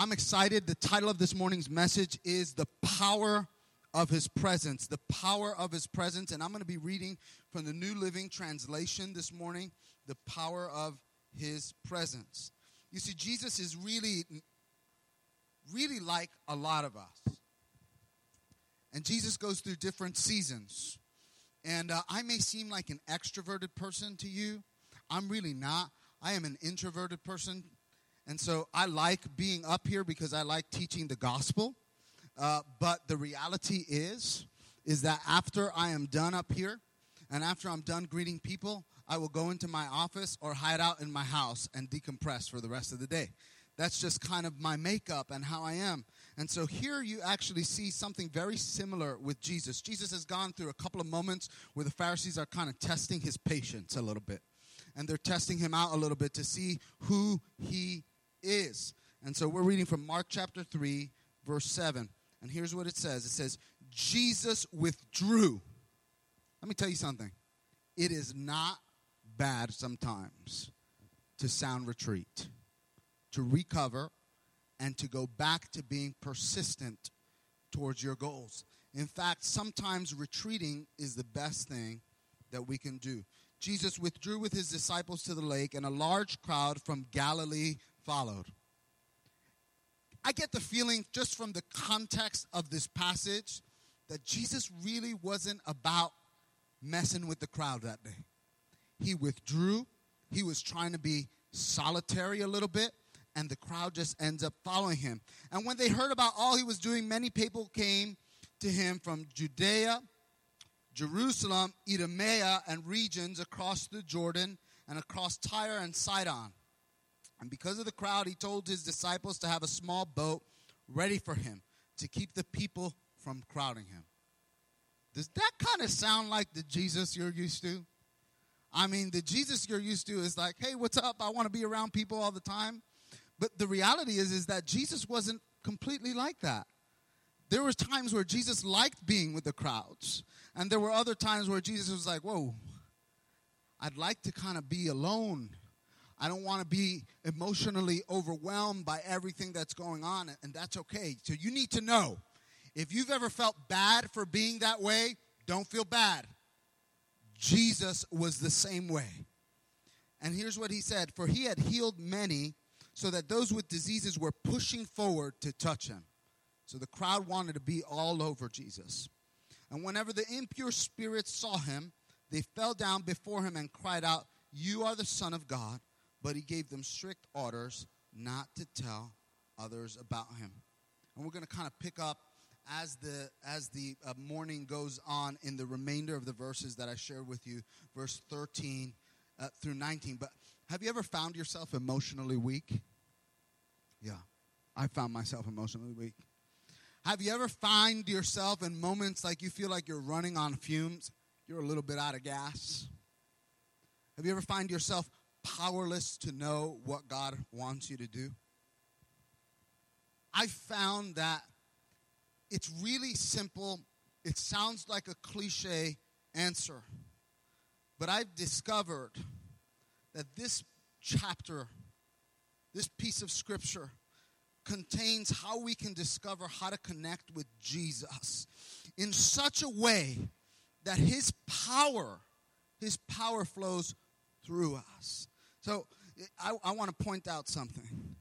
I'm excited. The title of this morning's message is The Power of His Presence. The Power of His Presence. And I'm going to be reading from the New Living Translation this morning The Power of His Presence. You see, Jesus is really, really like a lot of us. And Jesus goes through different seasons. And uh, I may seem like an extroverted person to you. I'm really not. I am an introverted person. And so I like being up here because I like teaching the gospel. Uh, but the reality is, is that after I am done up here and after I'm done greeting people, I will go into my office or hide out in my house and decompress for the rest of the day. That's just kind of my makeup and how I am. And so here you actually see something very similar with Jesus. Jesus has gone through a couple of moments where the Pharisees are kind of testing his patience a little bit. And they're testing him out a little bit to see who he is. And so we're reading from Mark chapter 3, verse 7. And here's what it says it says, Jesus withdrew. Let me tell you something. It is not bad sometimes to sound retreat to recover, and to go back to being persistent towards your goals. In fact, sometimes retreating is the best thing that we can do. Jesus withdrew with his disciples to the lake, and a large crowd from Galilee followed. I get the feeling, just from the context of this passage, that Jesus really wasn't about messing with the crowd that day. He withdrew, he was trying to be solitary a little bit and the crowd just ends up following him. And when they heard about all he was doing, many people came to him from Judea, Jerusalem, Idumea, and regions across the Jordan and across Tyre and Sidon. And because of the crowd, he told his disciples to have a small boat ready for him to keep the people from crowding him. Does that kind of sound like the Jesus you're used to? I mean, the Jesus you're used to is like, hey, what's up? I want to be around people all the time. But the reality is, is that Jesus wasn't completely like that. There were times where Jesus liked being with the crowds. And there were other times where Jesus was like, whoa, I'd like to kind of be alone. I don't want to be emotionally overwhelmed by everything that's going on, and that's okay. So you need to know if you've ever felt bad for being that way, don't feel bad. Jesus was the same way. And here's what he said For he had healed many so that those with diseases were pushing forward to touch him. So the crowd wanted to be all over Jesus. And whenever the impure spirits saw him, they fell down before him and cried out, You are the Son of God. But he gave them strict orders not to tell others about him. And we're going to kind of pick up as the as the uh, morning goes on in the remainder of the verses that I shared with you, verse 13 uh, through 19. But have you ever found yourself emotionally weak? Yeah, I found myself emotionally weak. Have you ever find yourself in moments like you feel like you're running on fumes? You're a little bit out of gas. Have you ever find yourself powerless to know what God wants you to do? I found that it's really simple. It sounds like a cliche answer. But I've discovered that this chapter, this piece of scripture, contains how we can discover how to connect with Jesus in such a way that his power, his power flows through us. So I, I want to point out something.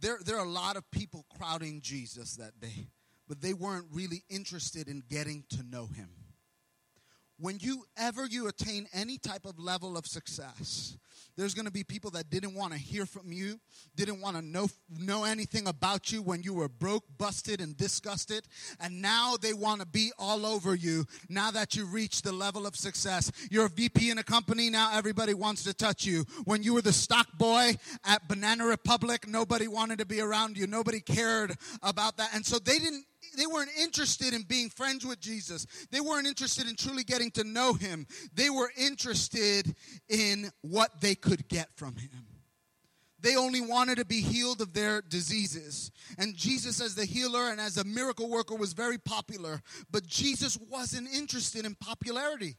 There, there are a lot of people crowding Jesus that day, but they weren't really interested in getting to know him when you ever you attain any type of level of success there's going to be people that didn't want to hear from you didn't want to know know anything about you when you were broke busted and disgusted and now they want to be all over you. Now that you reach the level of success you're a vp in a company now everybody wants to touch you. When you were the stock boy at banana republic nobody wanted to be around you. Nobody cared about that. And so they didn't they weren't interested in being friends with Jesus. They weren't interested in truly getting to know him. They were interested in what they could get from him. They only wanted to be healed of their diseases. And Jesus, as the healer and as a miracle worker, was very popular. But Jesus wasn't interested in popularity.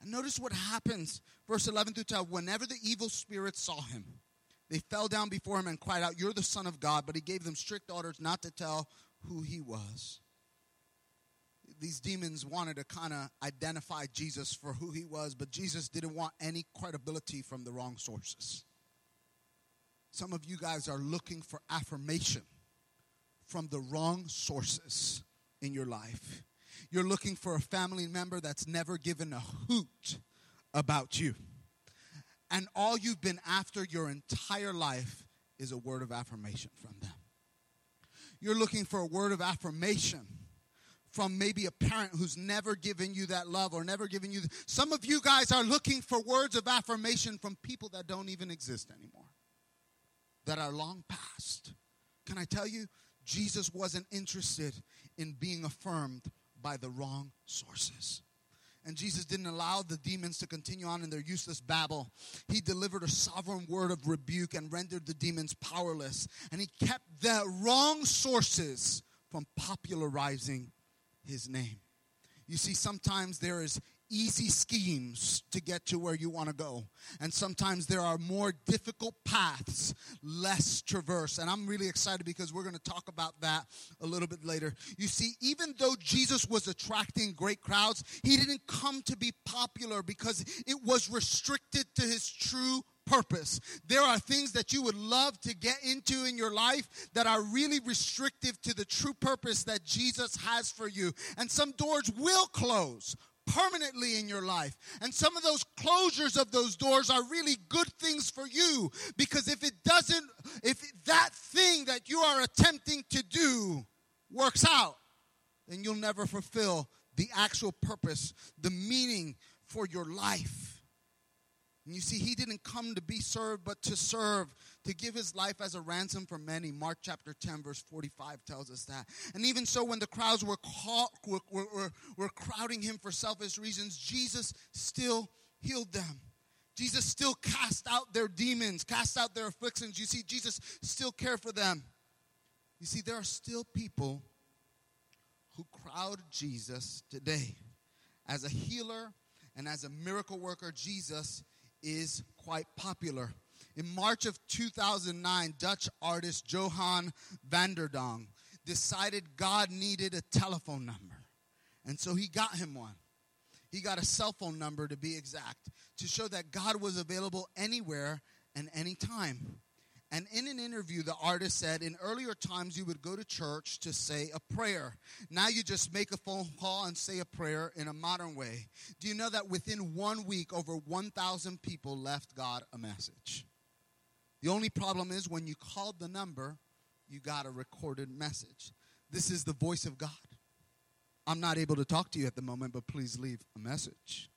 And notice what happens, verse 11 through 12. Whenever the evil spirits saw him, They fell down before him and cried out, You're the Son of God. But he gave them strict orders not to tell who he was. These demons wanted to kind of identify Jesus for who he was, but Jesus didn't want any credibility from the wrong sources. Some of you guys are looking for affirmation from the wrong sources in your life. You're looking for a family member that's never given a hoot about you. And all you've been after your entire life is a word of affirmation from them. You're looking for a word of affirmation from maybe a parent who's never given you that love or never given you. Some of you guys are looking for words of affirmation from people that don't even exist anymore, that are long past. Can I tell you, Jesus wasn't interested in being affirmed by the wrong sources. And Jesus didn't allow the demons to continue on in their useless babble. He delivered a sovereign word of rebuke and rendered the demons powerless. And he kept the wrong sources from popularizing his name. You see, sometimes there is easy schemes to get to where you want to go. And sometimes there are more difficult paths, less traverse. And I'm really excited because we're going to talk about that a little bit later. You see, even though Jesus was attracting great crowds, he didn't come to be popular because it was restricted to his true purpose. There are things that you would love to get into in your life that are really restrictive to the true purpose that Jesus has for you. And some doors will close permanently in your life. And some of those closures of those doors are really good things for you because if it doesn't, if that thing that you are attempting to do works out, then you'll never fulfill the actual purpose, the meaning for your life. And you see, he didn't come to be served, but to serve, to give his life as a ransom for many. Mark chapter 10, verse 45 tells us that. And even so, when the crowds were, caught, were, were, were crowding him for selfish reasons, Jesus still healed them. Jesus still cast out their demons, cast out their afflictions. You see, Jesus still cared for them. You see, there are still people who crowd Jesus today. As a healer and as a miracle worker, Jesus is quite popular. In March of 2009, Dutch artist Johan van der Dong decided God needed a telephone number. And so he got him one. He got a cell phone number to be exact to show that God was available anywhere and anytime. And in an interview, the artist said, in earlier times, you would go to church to say a prayer. Now you just make a phone call and say a prayer in a modern way. Do you know that within one week, over 1,000 people left God a message? The only problem is when you called the number, you got a recorded message. This is the voice of God. I'm not able to talk to you at the moment, but please leave a message.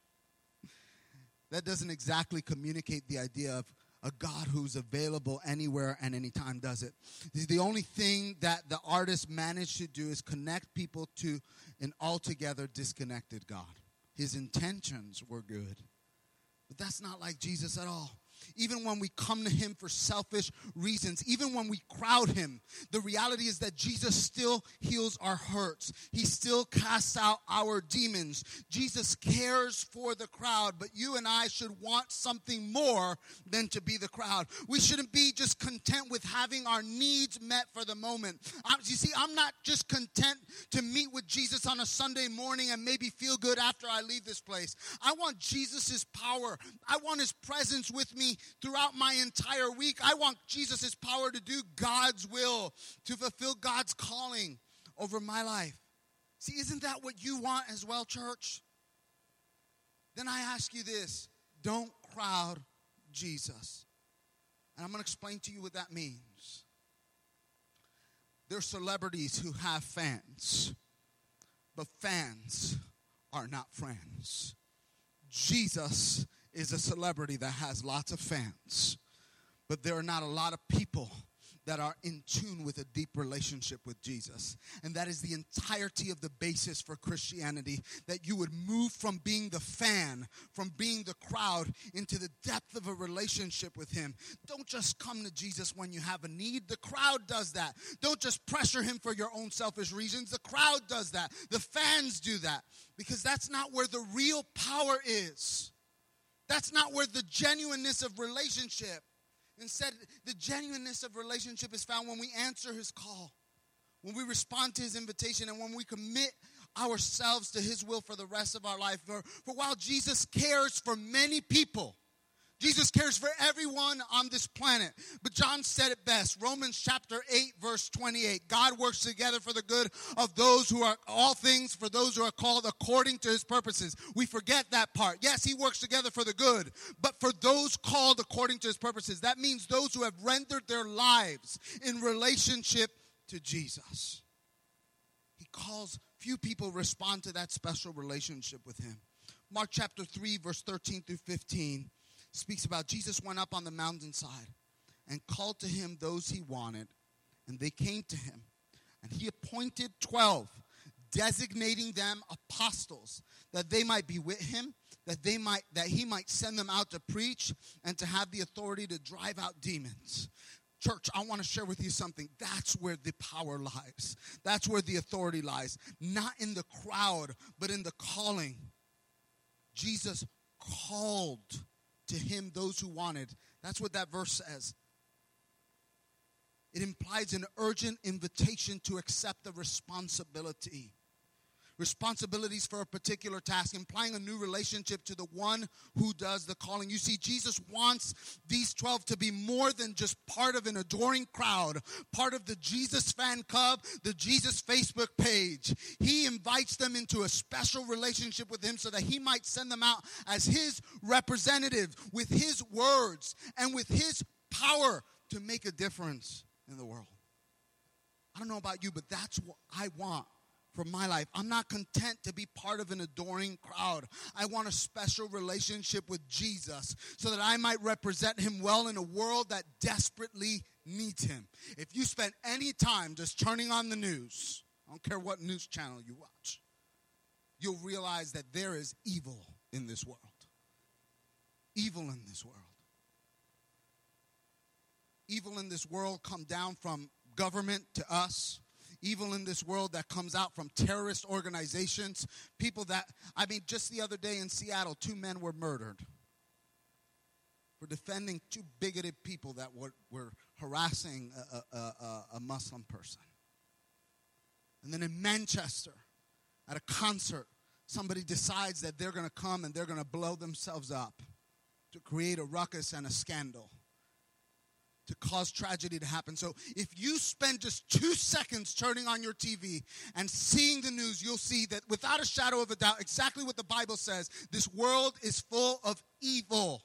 That doesn't exactly communicate the idea of a God who's available anywhere and anytime does it. The only thing that the artist managed to do is connect people to an altogether disconnected God. His intentions were good. But that's not like Jesus at all even when we come to him for selfish reasons, even when we crowd him, the reality is that Jesus still heals our hurts. He still casts out our demons. Jesus cares for the crowd, but you and I should want something more than to be the crowd. We shouldn't be just content with having our needs met for the moment. you see, I'm not just content to meet with Jesus on a Sunday morning and maybe feel good after I leave this place. I want Jesus' power. I want his presence with me throughout my entire week. I want Jesus' power to do God's will, to fulfill God's calling over my life. See, isn't that what you want as well, church? Then I ask you this don't crowd Jesus. And I'm going to explain to you what that means. There are celebrities who have fans, but fans are not friends. Jesus is a celebrity that has lots of fans, but there are not a lot of people that are in tune with a deep relationship with Jesus. And that is the entirety of the basis for Christianity that you would move from being the fan, from being the crowd, into the depth of a relationship with Him. Don't just come to Jesus when you have a need. The crowd does that. Don't just pressure Him for your own selfish reasons. The crowd does that. The fans do that because that's not where the real power is. That's not where the genuineness of relationship Instead, the genuineness of relationship is found when we answer his call, when we respond to his invitation, and when we commit ourselves to his will for the rest of our life. For, for while Jesus cares for many people, Jesus cares for everyone on this planet. But John said it best. Romans chapter 8 verse 28. God works together for the good of those who are all things for those who are called according to his purposes. We forget that part. Yes, he works together for the good, but for those called according to his purposes. That means those who have rendered their lives in relationship to Jesus. He calls few people respond to that special relationship with him. Mark chapter 3 verse 13 through 15 speaks about Jesus went up on the mountainside and called to him those he wanted, and they came to him. And he appointed 12, designating them apostles, that they might be with him, that they might that he might send them out to preach and to have the authority to drive out demons. Church, I want to share with you something. That's where the power lies. That's where the authority lies. Not in the crowd, but in the calling. Jesus called to him those who wanted. That's what that verse says. It implies an urgent invitation to accept the responsibility. Responsibilities for a particular task, implying a new relationship to the one who does the calling. You see, Jesus wants these 12 to be more than just part of an adoring crowd, part of the Jesus fan club, the Jesus Facebook page. He invites them into a special relationship with Him so that He might send them out as His representative with His words and with His power to make a difference in the world. I don't know about you, but that's what I want for my life. I'm not content to be part of an adoring crowd. I want a special relationship with Jesus so that I might represent him well in a world that desperately needs him. If you spend any time just turning on the news, I don't care what news channel you watch, you'll realize that there is evil in this world. Evil in this world. Evil in this world come down from government to us evil in this world that comes out from terrorist organizations. People that, I mean, just the other day in Seattle, two men were murdered for defending two bigoted people that were, were harassing a, a, a Muslim person. And then in Manchester, at a concert, somebody decides that they're going to come and they're going to blow themselves up to create a ruckus and a scandal to cause tragedy to happen. So if you spend just two seconds turning on your TV and seeing the news, you'll see that without a shadow of a doubt, exactly what the Bible says this world is full of evil.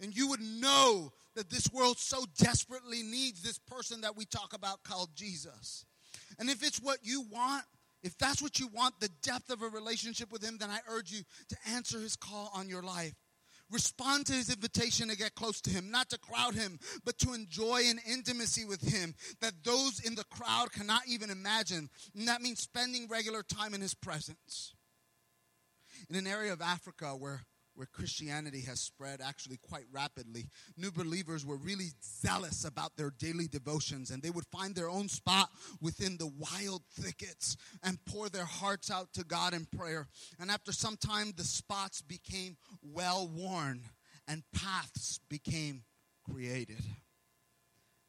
And you would know that this world so desperately needs this person that we talk about called Jesus. And if it's what you want, if that's what you want, the depth of a relationship with Him, then I urge you to answer His call on your life. Respond to his invitation to get close to him, not to crowd him, but to enjoy an intimacy with him that those in the crowd cannot even imagine. And that means spending regular time in his presence. In an area of Africa where where Christianity has spread actually quite rapidly. New believers were really zealous about their daily devotions, and they would find their own spot within the wild thickets and pour their hearts out to God in prayer. And after some time, the spots became well worn and paths became created.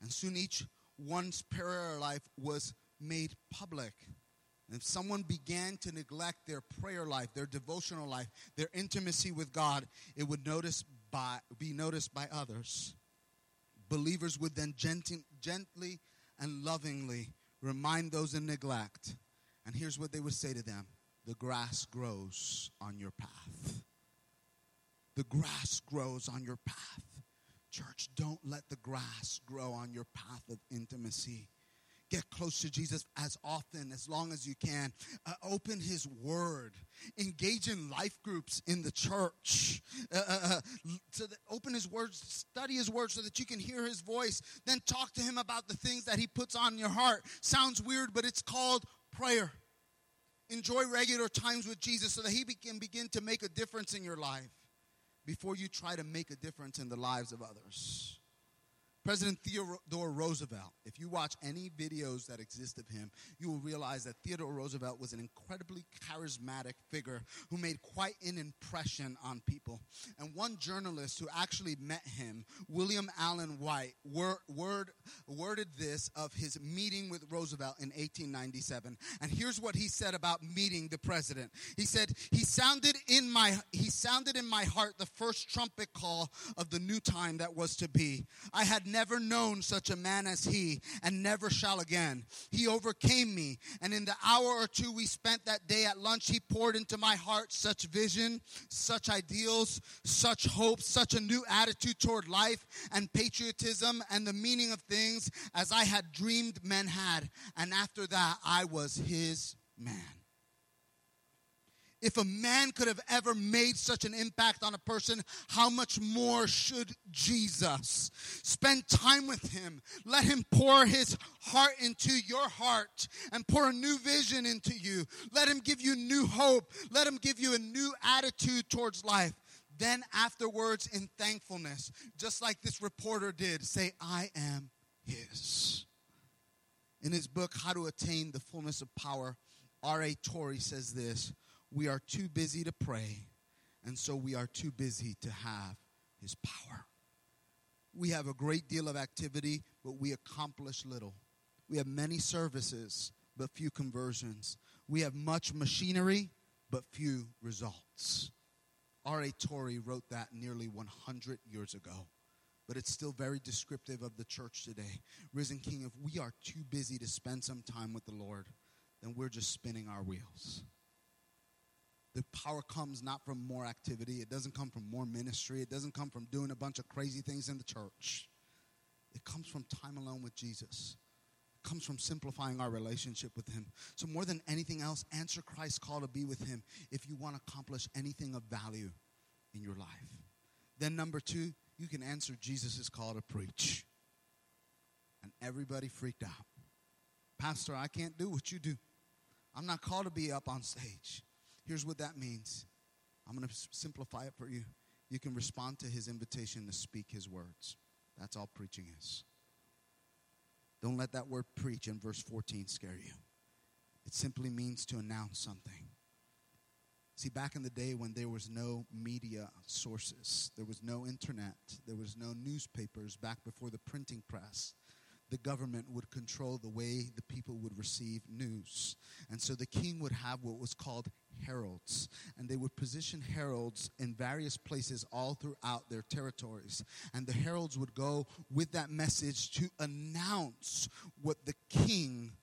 And soon each one's prayer life was made public. And if someone began to neglect their prayer life, their devotional life, their intimacy with God, it would notice by, be noticed by others. Believers would then gently, gently and lovingly remind those in neglect. And here's what they would say to them The grass grows on your path. The grass grows on your path. Church, don't let the grass grow on your path of intimacy get close to Jesus as often, as long as you can. Uh, open His Word. Engage in life groups in the church. Uh, uh, uh, so open His Word, study His Word so that you can hear His voice. Then talk to Him about the things that He puts on your heart. Sounds weird, but it's called prayer. Enjoy regular times with Jesus so that He can begin to make a difference in your life before you try to make a difference in the lives of others. President Theodore Roosevelt, if you watch any videos that exist of him, you will realize that Theodore Roosevelt was an incredibly charismatic figure who made quite an impression on people. And one journalist who actually met him, William Allen White, word, word, worded this of his meeting with Roosevelt in 1897. And here's what he said about meeting the president. He said, "He sounded in my he sounded in my heart the first trumpet call of the new time that was to be. I had never known such a man as he, and never shall again. He overcame me, and in the hour or two we spent that day at lunch, he poured into my heart such vision, such ideals, such hope, such a new attitude toward life and patriotism and the meaning of things as I had dreamed men had. And after that, I was his man. If a man could have ever made such an impact on a person, how much more should Jesus? Spend time with him. Let him pour his heart into your heart and pour a new vision into you. Let him give you new hope. Let him give you a new attitude towards life. Then, afterwards, in thankfulness, just like this reporter did, say, I am his. In his book, How to Attain the Fullness of Power, R.A. Torrey says this we are too busy to pray, and so we are too busy to have His power. We have a great deal of activity, but we accomplish little. We have many services, but few conversions. We have much machinery, but few results. R.A. Torrey wrote that nearly 100 years ago, but it's still very descriptive of the church today. Risen King, if we are too busy to spend some time with the Lord, then we're just spinning our wheels. The power comes not from more activity, it doesn't come from more ministry, it doesn't come from doing a bunch of crazy things in the church. It comes from time alone with Jesus. It comes from simplifying our relationship with Him. So, more than anything else, answer Christ's call to be with Him if you want to accomplish anything of value in your life. Then, number two, you can answer Jesus' call to preach. And everybody freaked out. Pastor, I can't do what you do. I'm not called to be up on stage. Here's what that means I'm going to simplify it for you. You can respond to his invitation to speak his words. That's all preaching is. Don't let that word preach in verse 14 scare you. It simply means to announce something. See, back in the day when there was no media sources, there was no internet, there was no newspapers, back before the printing press, the government would control the way the people would receive news. And so the king would have what was called heralds, and they would position heralds in various places all throughout their territories. And the heralds would go with that message to announce what the king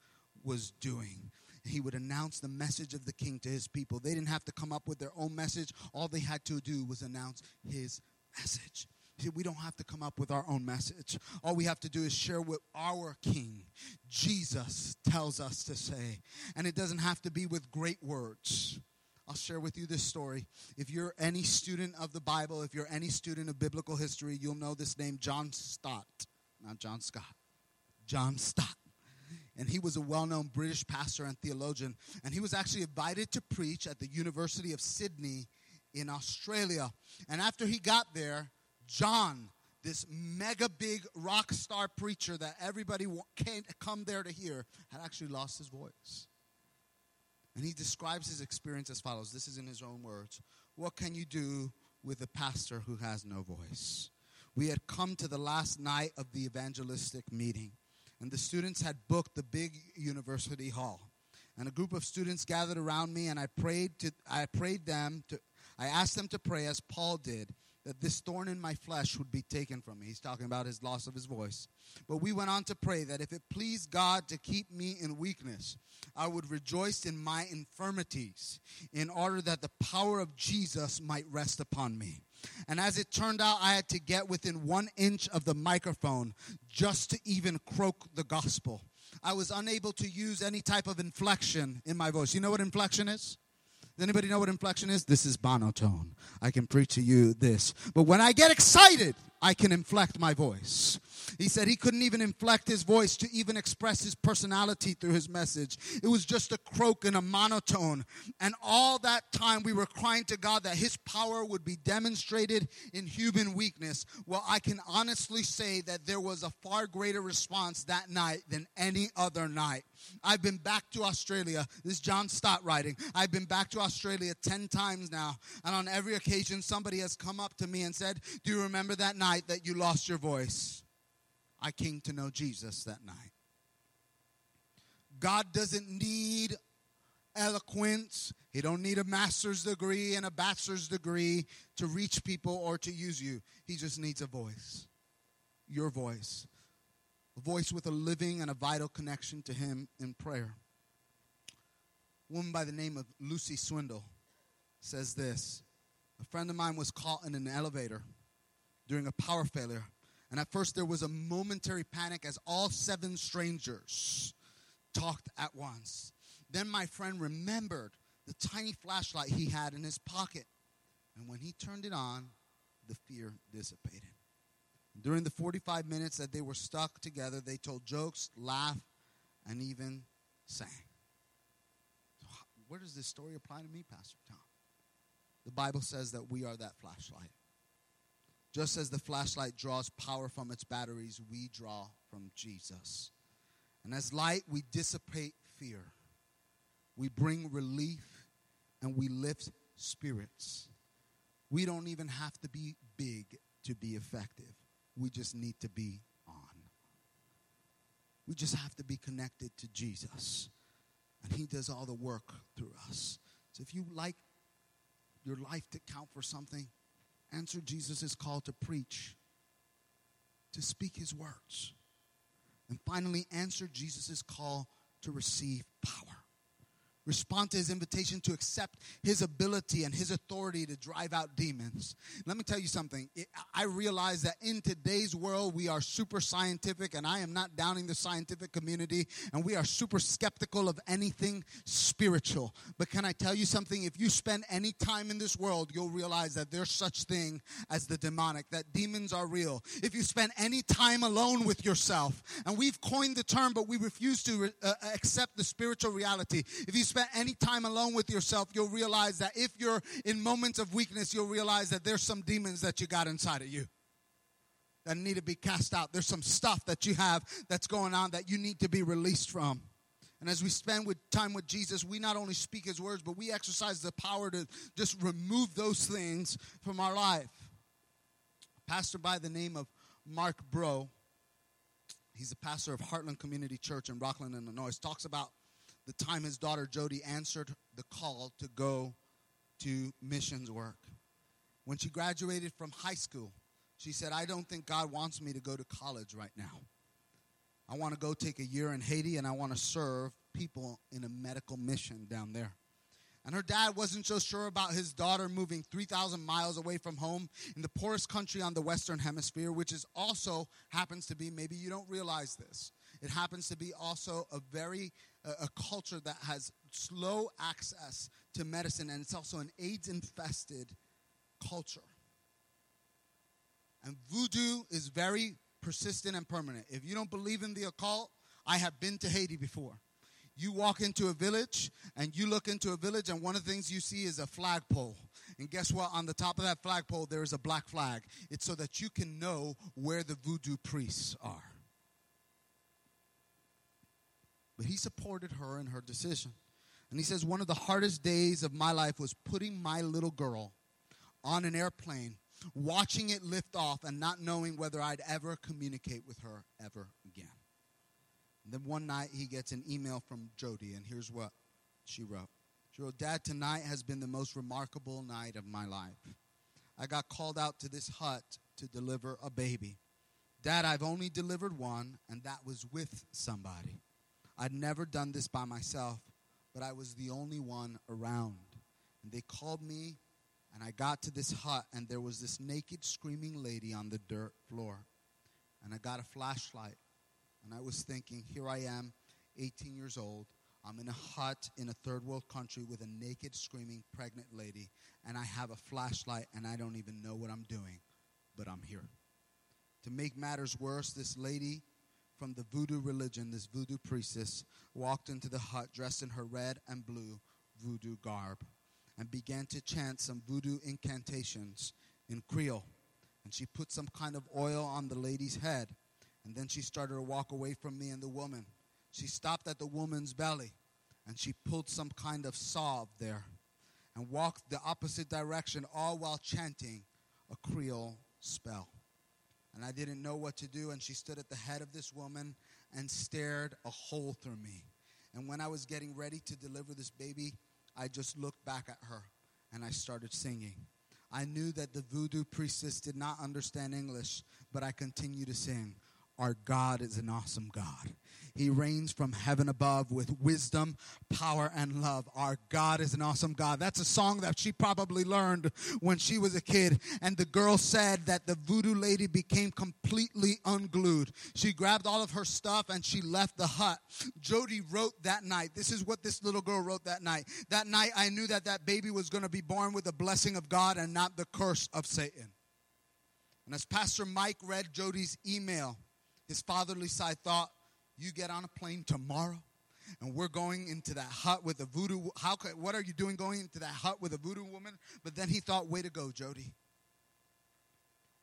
was doing he would announce the message of the king to his people. They didn't have to come up with their own message. All they had to do was announce his message. We don't have to come up with our own message. All we have to do is share what our King, Jesus, tells us to say. And it doesn't have to be with great words. I'll share with you this story. If you're any student of the Bible, if you're any student of biblical history, you'll know this name, John Stott. Not John Scott, John Stott. And he was a well known British pastor and theologian. And he was actually invited to preach at the University of Sydney in Australia. And after he got there, John, this mega big rock star preacher that everybody can't come there to hear, had actually lost his voice. And he describes his experience as follows this is in his own words What can you do with a pastor who has no voice? We had come to the last night of the evangelistic meeting, and the students had booked the big university hall. And a group of students gathered around me, and I prayed to I prayed them to I asked them to pray as Paul did that this thorn in my flesh would be taken from me. He's talking about his loss of his voice. But we went on to pray that if it pleased God to keep me in weakness, I would rejoice in my infirmities in order that the power of Jesus might rest upon me. And as it turned out, I had to get within one inch of the microphone just to even croak the gospel. I was unable to use any type of inflection in my voice. You know what inflection is? Does anybody know what inflection is? This is monotone. I can preach to you this. But when I get excited, I can inflect my voice. He said he couldn't even inflect his voice to even express his personality through his message. It was just a croak and a monotone. And all that time we were crying to God that his power would be demonstrated in human weakness. Well, I can honestly say that there was a far greater response that night than any other night. I've been back to Australia. This is John Stott writing. I've been back to Australia 10 times now. And on every occasion, somebody has come up to me and said, Do you remember that night that you lost your voice? I came to know Jesus that night. God doesn't need eloquence. He don't need a master's degree and a bachelor's degree to reach people or to use you. He just needs a voice. Your voice a voice with a living and a vital connection to Him in prayer. A woman by the name of Lucy Swindoll says this A friend of mine was caught in an elevator during a power failure. And at first, there was a momentary panic as all seven strangers talked at once. Then my friend remembered the tiny flashlight he had in his pocket. And when he turned it on, the fear dissipated. During the 45 minutes that they were stuck together, they told jokes, laughed, and even sang. So where does this story apply to me, Pastor Tom? The Bible says that we are that flashlight. Just as the flashlight draws power from its batteries, we draw from Jesus. And as light, we dissipate fear. We bring relief and we lift spirits. We don't even have to be big to be effective. We just need to be on. We just have to be connected to Jesus. And He does all the work through us. So if you like your life to count for something, answer Jesus' call to preach, to speak His words. And finally, answer Jesus' call to receive power respond to his invitation to accept his ability and his authority to drive out demons. Let me tell you something. I realize that in today's world, we are super scientific, and I am not downing the scientific community, and we are super skeptical of anything spiritual. But can I tell you something? If you spend any time in this world, you'll realize that there's such thing as the demonic, that demons are real. If you spend any time alone with yourself, and we've coined the term, but we refuse to uh, accept the spiritual reality. If you spend any time alone with yourself, you'll realize that if you're in moments of weakness, you'll realize that there's some demons that you got inside of you that need to be cast out. There's some stuff that you have that's going on that you need to be released from. And as we spend with time with Jesus, we not only speak his words, but we exercise the power to just remove those things from our life. A pastor by the name of Mark Breaux, he's a pastor of Heartland Community Church in Rockland, Illinois, talks about the time his daughter Jody answered the call to go to missions work. When she graduated from high school, she said, I don't think God wants me to go to college right now. I want to go take a year in Haiti and I want to serve people in a medical mission down there. And her dad wasn't so sure about his daughter moving 3,000 miles away from home in the poorest country on the Western Hemisphere, which is also happens to be, maybe you don't realize this, it happens to be also a very a, culture that has slow access to medicine, and it's also an AIDS infested culture. And voodoo is very persistent and permanent. If you don't believe in the occult, I have been to Haiti before. You walk into a village and you look into a village, and one of the things you see is a flagpole. And guess what? On the top of that flagpole, there is a black flag. It's so that you can know where the voodoo priests are. But he supported her in her decision. And he says, One of the hardest days of my life was putting my little girl on an airplane, watching it lift off, and not knowing whether I'd ever communicate with her ever again. And then one night he gets an email from Jody, and here's what she wrote. She wrote, Dad, tonight has been the most remarkable night of my life. I got called out to this hut to deliver a baby. Dad, I've only delivered one, and that was with somebody. I'd never done this by myself, but I was the only one around. And they called me, and I got to this hut, and there was this naked, screaming lady on the dirt floor. And I got a flashlight, and I was thinking, here I am, 18 years old. I'm in a hut in a third world country with a naked, screaming, pregnant lady, and I have a flashlight, and I don't even know what I'm doing, but I'm here. To make matters worse, this lady from the voodoo religion, this voodoo priestess, walked into the hut dressed in her red and blue voodoo garb and began to chant some voodoo incantations in Creole. And she put some kind of oil on the lady's head. And then she started to walk away from me and the woman. She stopped at the woman's belly and she pulled some kind of salve there and walked the opposite direction, all while chanting a Creole spell. And I didn't know what to do, and she stood at the head of this woman and stared a hole through me. And when I was getting ready to deliver this baby, I just looked back at her and I started singing. I knew that the voodoo priestess did not understand English, but I continued to sing. Our God is an awesome God. He reigns from heaven above with wisdom, power, and love. Our God is an awesome God. That's a song that she probably learned when she was a kid. And the girl said that the voodoo lady became completely unglued. She grabbed all of her stuff and she left the hut. Jody wrote that night. This is what this little girl wrote that night. That night, I knew that that baby was going to be born with the blessing of God and not the curse of Satan. And as Pastor Mike read Jody's email, his fatherly side thought, you get on a plane tomorrow and we're going into that hut with a voodoo how could, what are you doing going into that hut with a voodoo woman? But then he thought way to go jody.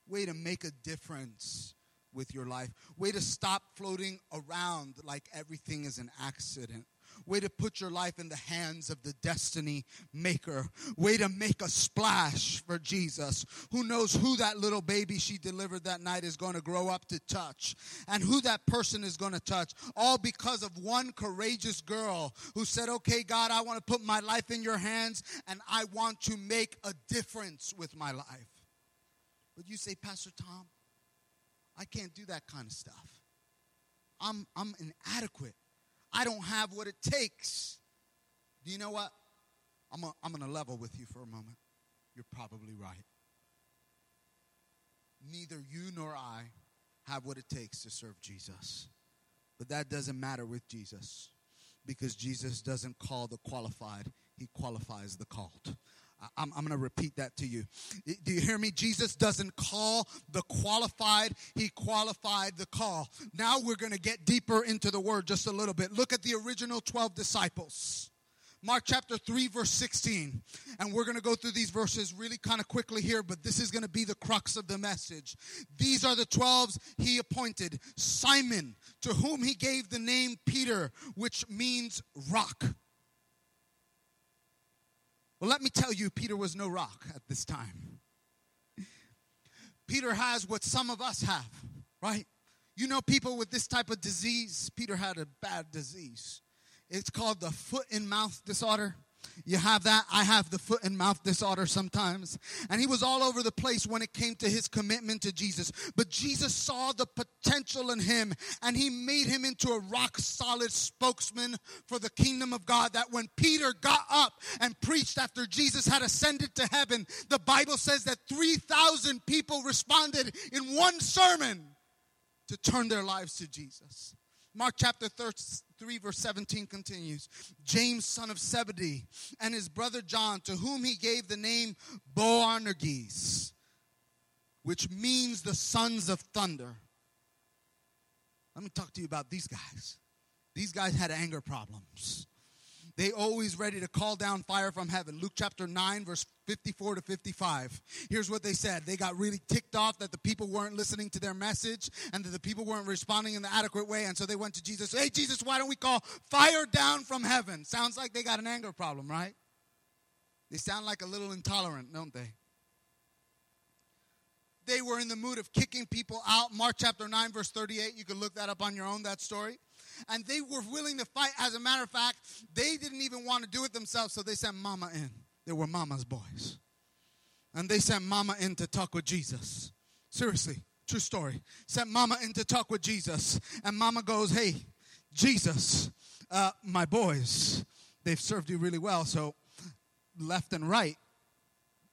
Way to make a difference with your life. Way to stop floating around like everything is an accident Way to put your life in the hands of the destiny maker. Way to make a splash for Jesus. Who knows who that little baby she delivered that night is going to grow up to touch and who that person is going to touch. All because of one courageous girl who said, Okay, God, I want to put my life in your hands and I want to make a difference with my life. But you say, Pastor Tom, I can't do that kind of stuff. I'm, I'm inadequate. I don't have what it takes. Do you know what? I'm, I'm to level with you for a moment. You're probably right. Neither you nor I have what it takes to serve Jesus. But that doesn't matter with Jesus because Jesus doesn't call the qualified, he qualifies the called. I'm, I'm going to repeat that to you. Do you hear me? Jesus doesn't call the qualified, he qualified the call. Now we're going to get deeper into the word just a little bit. Look at the original 12 disciples. Mark chapter 3, verse 16. And we're going to go through these verses really kind of quickly here, but this is going to be the crux of the message. These are the 12s he appointed Simon, to whom he gave the name Peter, which means rock. Well, let me tell you, Peter was no rock at this time. Peter has what some of us have, right? You know, people with this type of disease, Peter had a bad disease. It's called the foot and mouth disorder. You have that. I have the foot and mouth disorder sometimes. And he was all over the place when it came to his commitment to Jesus. But Jesus saw the potential in him and he made him into a rock solid spokesman for the kingdom of God. That when Peter got up and preached after Jesus had ascended to heaven, the Bible says that 3,000 people responded in one sermon to turn their lives to Jesus. Mark chapter 3, verse 17 continues James, son of Zebedee, and his brother John, to whom he gave the name Boanerges, which means the sons of thunder. Let me talk to you about these guys. These guys had anger problems. They always ready to call down fire from heaven. Luke chapter 9, verse 54 to 55. Here's what they said. They got really ticked off that the people weren't listening to their message and that the people weren't responding in the adequate way. And so they went to Jesus. Hey, Jesus, why don't we call fire down from heaven? Sounds like they got an anger problem, right? They sound like a little intolerant, don't they? They were in the mood of kicking people out. Mark chapter 9, verse 38. You can look that up on your own, that story and they were willing to fight. As a matter of fact, they didn't even want to do it themselves, so they sent Mama in. They were Mama's boys. And they sent Mama in to talk with Jesus. Seriously, true story. Sent Mama in to talk with Jesus. And Mama goes, Hey, Jesus, uh, my boys, they've served you really well. So, left and right,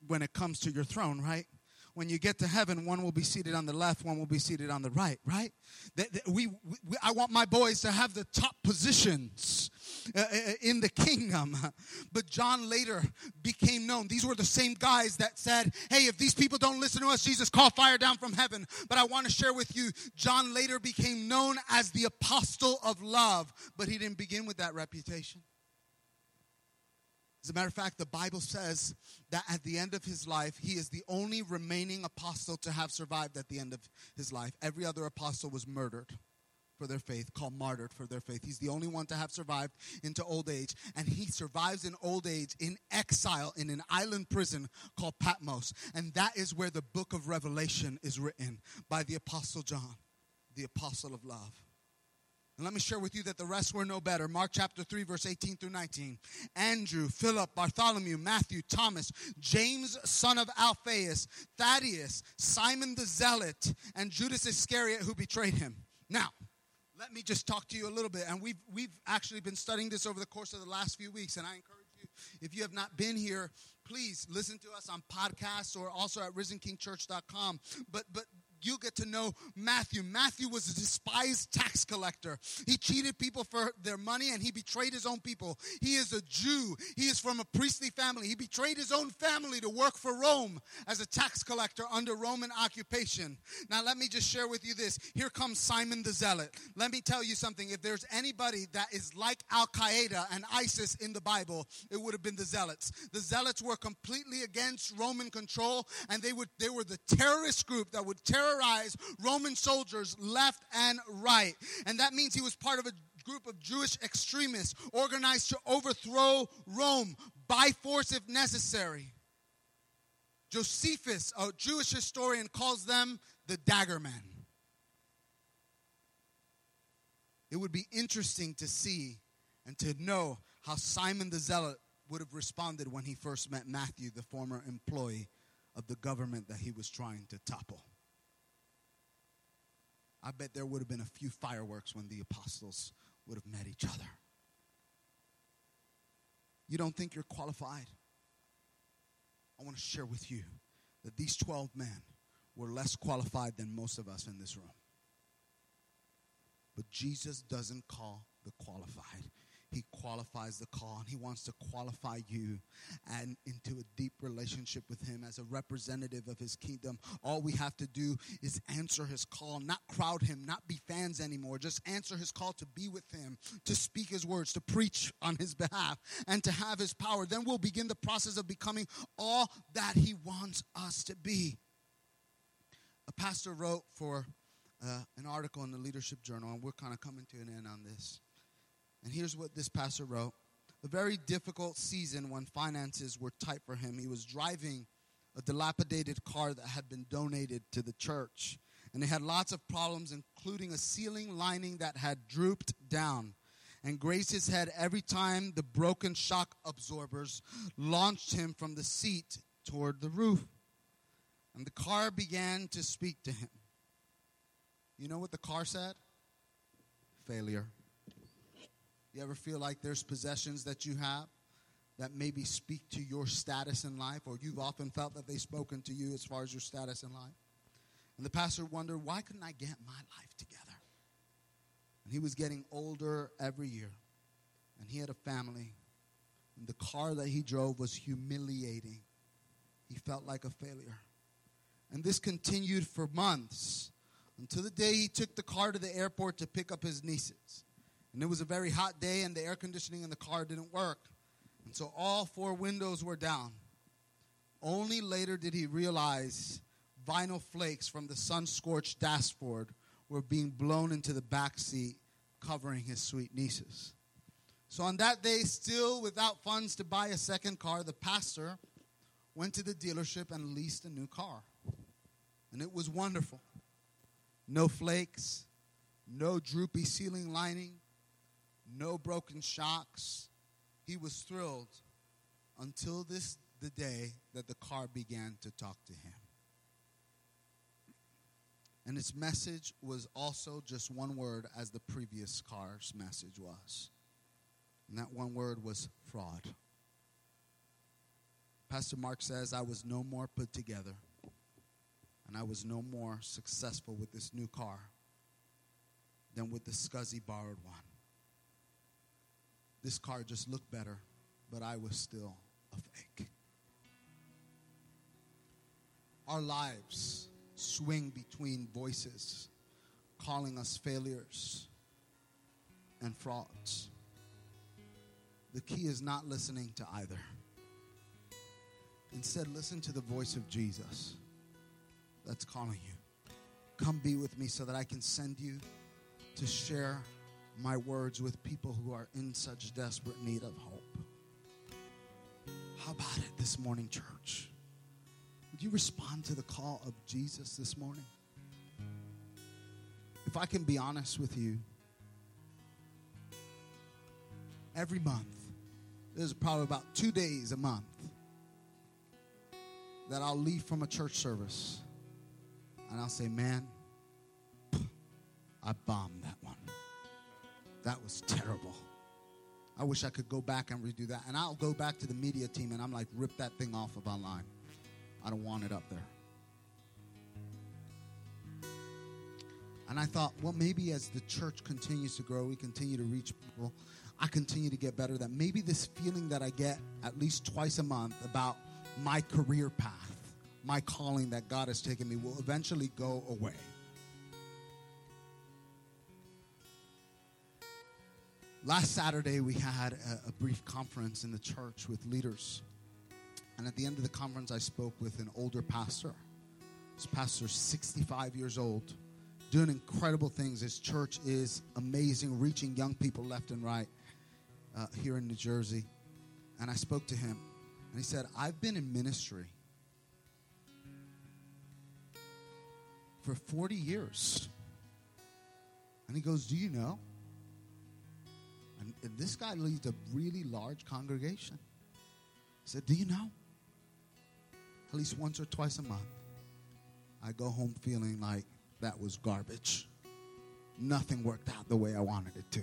when it comes to your throne, right? When you get to heaven, one will be seated on the left, one will be seated on the right, right? That, that we, we, I want my boys to have the top positions uh, uh, in the kingdom. But John later became known. These were the same guys that said, Hey, if these people don't listen to us, Jesus, call fire down from heaven. But I want to share with you, John later became known as the apostle of love, but he didn't begin with that reputation. As a matter of fact, the Bible says that at the end of his life, he is the only remaining apostle to have survived at the end of his life. Every other apostle was murdered for their faith, called martyred for their faith. He's the only one to have survived into old age. And he survives in old age in exile in an island prison called Patmos. And that is where the book of Revelation is written by the Apostle John, the apostle of love. And let me share with you that the rest were no better. Mark chapter 3, verse 18 through 19. Andrew, Philip, Bartholomew, Matthew, Thomas, James, son of Alphaeus, Thaddeus, Simon the Zealot, and Judas Iscariot, who betrayed him. Now, let me just talk to you a little bit. And we've, we've actually been studying this over the course of the last few weeks. And I encourage you, if you have not been here, please listen to us on podcasts or also at risenkingchurch.com. But, but you'll get to know Matthew. Matthew was a despised tax collector. He cheated people for their money and he betrayed his own people. He is a Jew. He is from a priestly family. He betrayed his own family to work for Rome as a tax collector under Roman occupation. Now, let me just share with you this. Here comes Simon the Zealot. Let me tell you something. If there's anybody that is like Al Qaeda and ISIS in the Bible, it would have been the Zealots. The Zealots were completely against Roman control and they would they were the terrorist group that would terrorize terrorize Roman soldiers left and right. And that means he was part of a group of Jewish extremists organized to overthrow Rome by force if necessary. Josephus, a Jewish historian, calls them the dagger men. It would be interesting to see and to know how Simon the Zealot would have responded when he first met Matthew, the former employee of the government that he was trying to topple. I bet there would have been a few fireworks when the apostles would have met each other. You don't think you're qualified? I want to share with you that these 12 men were less qualified than most of us in this room. But Jesus doesn't call the qualified, he qualifies the call and He wants to qualify you and into a deep relationship with Him as a representative of His kingdom. All we have to do is answer His call, not crowd Him, not be fans anymore. Just answer His call to be with Him, to speak His words, to preach on His behalf, and to have His power. Then we'll begin the process of becoming all that He wants us to be. A pastor wrote for uh, an article in the Leadership Journal, and we're kind of coming to an end on this. And here's what this pastor wrote A very difficult season when finances were tight for him. He was driving a dilapidated car that had been donated to the church. And it had lots of problems, including a ceiling lining that had drooped down and grazed his head every time the broken shock absorbers launched him from the seat toward the roof. And the car began to speak to him. You know what the car said? Failure. You ever feel like there's possessions that you have that maybe speak to your status in life, or you've often felt that they've spoken to you as far as your status in life? And the pastor wondered, why couldn't I get my life together? And he was getting older every year, and he had a family. And the car that he drove was humiliating. He felt like a failure. And this continued for months until the day he took the car to the airport to pick up his nieces. And it was a very hot day, and the air conditioning in the car didn't work. And so all four windows were down. Only later did he realize vinyl flakes from the sun scorched dashboard were being blown into the back seat, covering his sweet nieces. So on that day, still without funds to buy a second car, the pastor went to the dealership and leased a new car. And it was wonderful. No flakes, no droopy ceiling lining, no broken shocks. He was thrilled until this the day that the car began to talk to him. And its message was also just one word as the previous car's message was. And that one word was fraud. Pastor Mark says, I was no more put together, and I was no more successful with this new car than with the scuzzy borrowed one. This car just looked better, but I was still a fake. Our lives swing between voices calling us failures and frauds. The key is not listening to either. Instead, listen to the voice of Jesus that's calling you. Come be with me so that I can send you to share my words with people who are in such desperate need of hope. How about it this morning, church? Would you respond to the call of Jesus this morning? If I can be honest with you, every month, there's probably about two days a month that I'll leave from a church service and I'll say, Man, I bombed that. That was terrible. I wish I could go back and redo that. And I'll go back to the media team and I'm like, rip that thing off of online. I don't want it up there. And I thought, well, maybe as the church continues to grow, we continue to reach people, I continue to get better. That maybe this feeling that I get at least twice a month about my career path, my calling that God has taken me, will eventually go away. Last Saturday, we had a, a, brief conference in the church with leaders. And at the end of the conference, I spoke with an older pastor. This pastor's 65 years old, doing incredible things. His church is amazing, reaching young people left and right uh, here in New Jersey. And I spoke to him, and he said, I've been in ministry for 40 years. And he goes, Do you know? And, and this guy leads a really large congregation. He said, Do you know? At least once or twice a month, I go home feeling like that was garbage. Nothing worked out the way I wanted it to.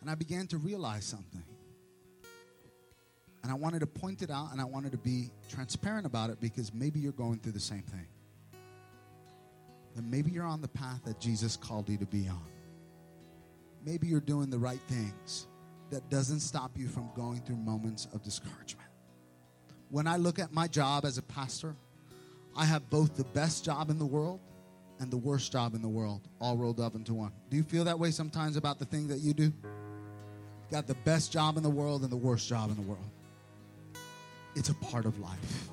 And I began to realize something. And I wanted to point it out and I wanted to be transparent about it because maybe you're going through the same thing. And maybe you're on the path that Jesus called you to be on maybe you're doing the right things that doesn't stop you from going through moments of discouragement. When I look at my job as a pastor, I have both the best job in the world and the worst job in the world all rolled up into one. Do you feel that way sometimes about the thing that you do? You got the best job in the world and the worst job in the world. It's a part of life.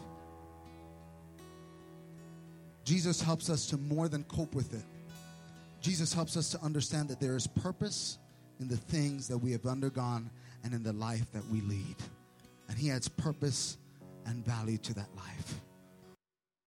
Jesus helps us to more than cope with it. Jesus helps us to understand that there is purpose in the things that we have undergone and in the life that we lead. And He adds purpose and value to that life.